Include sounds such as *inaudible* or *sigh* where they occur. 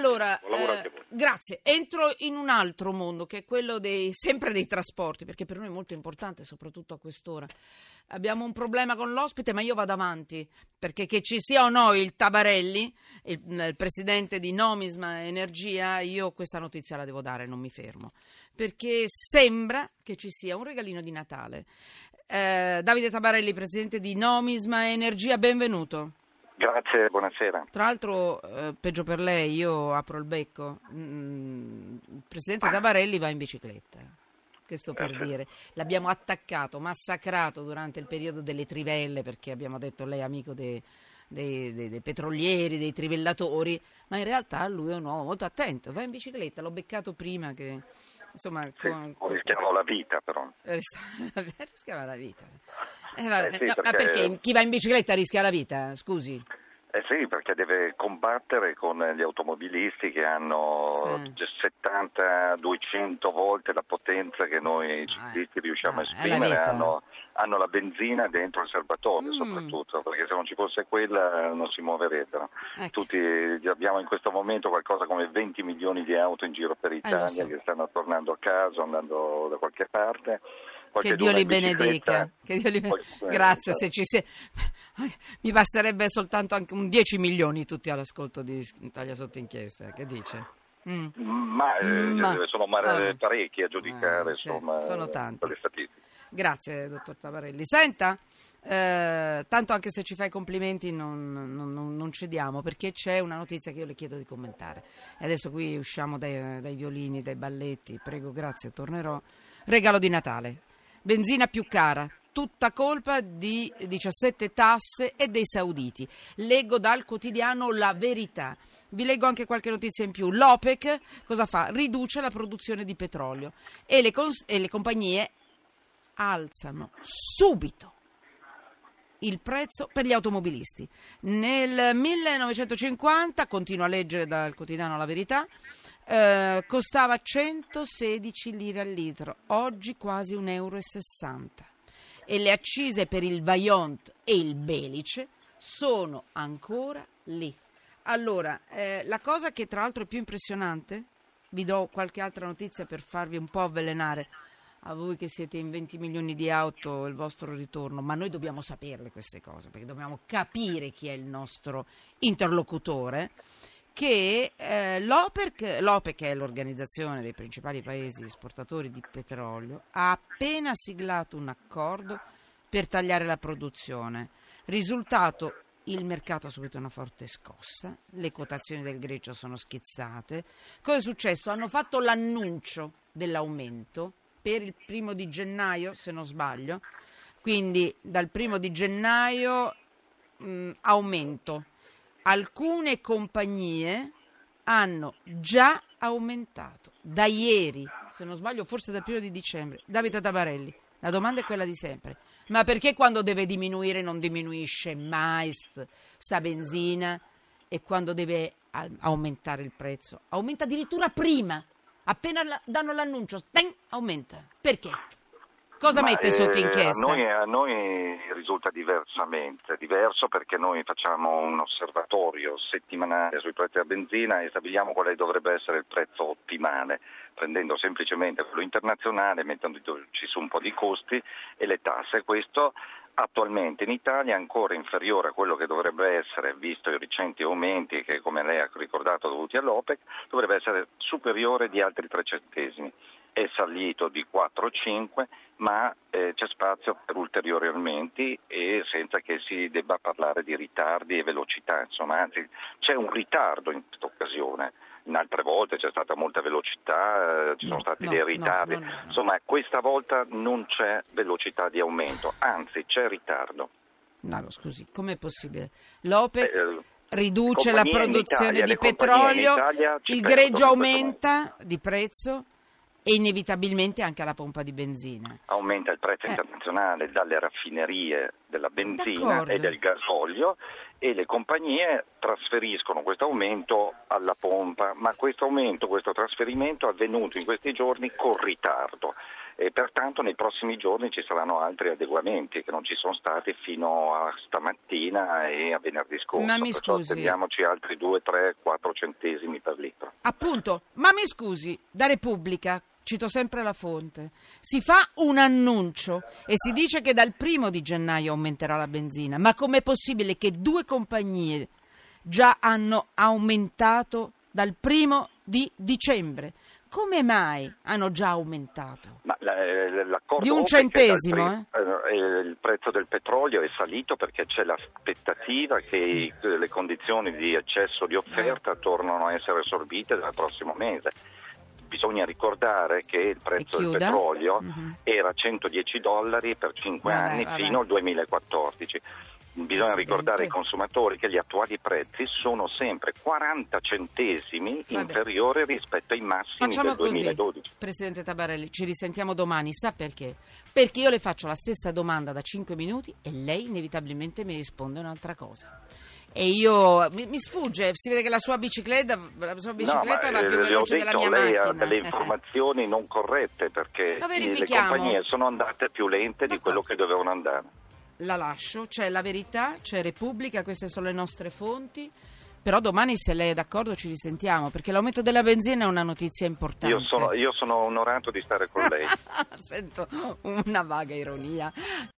Allora, eh, grazie. Entro in un altro mondo che è quello dei, *laughs* sempre dei trasporti, perché per noi è molto importante, soprattutto a quest'ora. Abbiamo un problema con l'ospite, ma io vado avanti, perché che ci sia o no il Tabarelli, il, il presidente di Nomisma Energia, io questa notizia la devo dare, non mi fermo, perché sembra che ci sia un regalino di Natale. Eh, Davide Tabarelli, presidente di Nomisma Energia, benvenuto. Grazie, buonasera. Tra l'altro, eh, peggio per lei, io apro il becco. Mm, il presidente Tabarelli va in bicicletta. Questo per dire, l'abbiamo attaccato, massacrato durante il periodo delle trivelle perché abbiamo detto lei è amico dei, dei- dei- dei petrolieri, dei trivellatori, ma in realtà lui è un uomo molto attento, va in bicicletta, l'ho beccato prima che insomma Sì, con- con- rischiamo la vita però. *laughs* Rischiava la vita. Eh, vabbè, Eh sì, no, Ma perché- perché chi va in bicicletta rischia la vita? Scusi. Eh sì, perché deve combattere con gli automobilisti che hanno Sì. 70, 200 volte la potenza che noi Ah, ciclisti riusciamo ah, a la esprimere, hanno, hanno la benzina dentro il serbatoio Mm. soprattutto, perché se non ci fosse quella non si muoverebbero. Ecco. Tutti abbiamo in questo momento qualcosa come 20 milioni di auto in giro per Italia Eh, so. che stanno tornando a casa, andando da qualche parte. Che Dio li benedica. Dio li eh, Grazie, esatto. se ci se... *laughs* mi basterebbe soltanto anche un 10 milioni tutti all'ascolto di Italia sotto inchiesta. Che dice? Mm. Ma, eh, Ma- sono ah. parecchi a giudicare, Ah, sì, insomma, sono eh, tanti. Grazie, dottor Tavarelli. Senta, eh, tanto anche se ci fai complimenti non, non- non- non cediamo perché c'è una notizia che io le chiedo di commentare. E adesso qui usciamo dai, dai violini, dai balletti. Prego, grazie, tornerò. Regalo di Natale. Benzina più cara. Tutta colpa di 17 tasse e dei sauditi. Leggo dal quotidiano La Verità. Vi leggo anche qualche notizia in più. L'OPEC cosa fa? Riduce la produzione di petrolio e le, cons- e le compagnie alzano subito il prezzo per gli automobilisti. Nel 1950, continuo a leggere dal quotidiano La Verità, eh, costava 116 lire al litro, oggi quasi 1,60 euro. E le accise per il Vaillant e il Belice sono ancora lì. Allora, eh, la cosa che tra l'altro è più impressionante, vi do qualche altra notizia per farvi un po' avvelenare a voi che siete in 20 milioni di auto il vostro ritorno, ma noi dobbiamo saperle queste cose, perché dobbiamo capire chi è il nostro interlocutore, che eh, l'OPEC, l'OPEC, che è l'organizzazione dei principali paesi esportatori di petrolio, ha appena siglato un accordo per tagliare la produzione. Risultato, il mercato ha subito una forte scossa, le quotazioni del greggio sono schizzate. Cosa è successo? Hanno fatto l'annuncio dell'aumento per il primo di gennaio, se non sbaglio. Quindi dal primo di gennaio mh, aumento. Alcune compagnie hanno già aumentato da ieri, se non sbaglio, forse dal primo di dicembre. Davide Tabarelli, la domanda è quella di sempre. Ma perché quando deve diminuire non diminuisce mai st- sta benzina e quando deve aumentare il prezzo aumenta addirittura prima? Appena danno l'annuncio, ten, aumenta. Perché? Cosa Ma, mette eh, sotto inchiesta? A noi, a noi risulta diversamente, diverso perché noi facciamo un osservatorio settimanale sui prezzi della benzina e stabiliamo quale dovrebbe essere il prezzo ottimale, prendendo semplicemente quello internazionale, mettendoci su un po' di costi e le tasse. Questo attualmente in Italia è ancora inferiore a quello che dovrebbe essere, visto i recenti aumenti che come lei ha ricordato dovuti all'OPEC, dovrebbe essere superiore di altri 3 centesimi. È salito di 4-5, ma eh, c'è spazio per ulteriori aumenti e senza che si debba parlare di ritardi e velocità, insomma, anzi c'è un ritardo in questa occasione. In altre volte c'è stata molta velocità, eh, ci No, sono stati no, dei ritardi, no, insomma questa volta non c'è velocità di aumento, anzi c'è ritardo. No, scusi, com'è possibile? L'OPEC Eh, riduce la produzione Italia, di petrolio, il greggio aumenta di prezzo e inevitabilmente anche alla pompa di benzina. aumenta il prezzo Eh. internazionale dalle raffinerie della benzina D'accordo. e del gasolio e le compagnie trasferiscono questo aumento alla pompa, ma questo aumento, questo trasferimento è avvenuto in questi giorni con ritardo e pertanto nei prossimi giorni ci saranno altri adeguamenti che non ci sono stati fino a stamattina e a venerdì scorso. Ma mi Perciò scusi. attendiamoci altri 2, 3, 4 centesimi per litro. Appunto, ma mi scusi, da Repubblica, cito sempre la fonte, si fa un annuncio e si dice che dal primo di gennaio aumenterà la benzina, ma com'è possibile che due compagnie già hanno aumentato dal primo di dicembre? Come mai hanno già aumentato? Ma eh, l'accordo Di un centesimo, pre- eh, eh, il prezzo del petrolio è salito perché c'è l'aspettativa che i- le condizioni di eccesso di offerta tornano a essere assorbite dal prossimo mese. Bisogna ricordare che il prezzo del petrolio Mhm. era 110 dollari per 5 Vabbè, anni vabbè. fino al 2014. Bisogna ricordare ai consumatori che gli attuali prezzi sono sempre 40 centesimi Vabbè. inferiori rispetto ai massimi Facciamo del così, 2012. Presidente Tabarelli, ci risentiamo domani, sa perché? Perché io le faccio la stessa domanda da 5 minuti e lei inevitabilmente mi risponde un'altra cosa. E io mi, mi sfugge, si vede che la sua bicicletta, la sua bicicletta No, va più eh, veloce della detto, mia lei macchina. ha delle informazioni non corrette perché le compagnie sono andate più lente di quello che dovevano andare. La lascio, c'è la verità, c'è Repubblica, queste sono le nostre fonti. Però domani, se lei è d'accordo, ci risentiamo perché l'aumento della benzina è una notizia importante. Io sono, io sono onorato di stare con lei. *laughs* Sento una vaga ironia.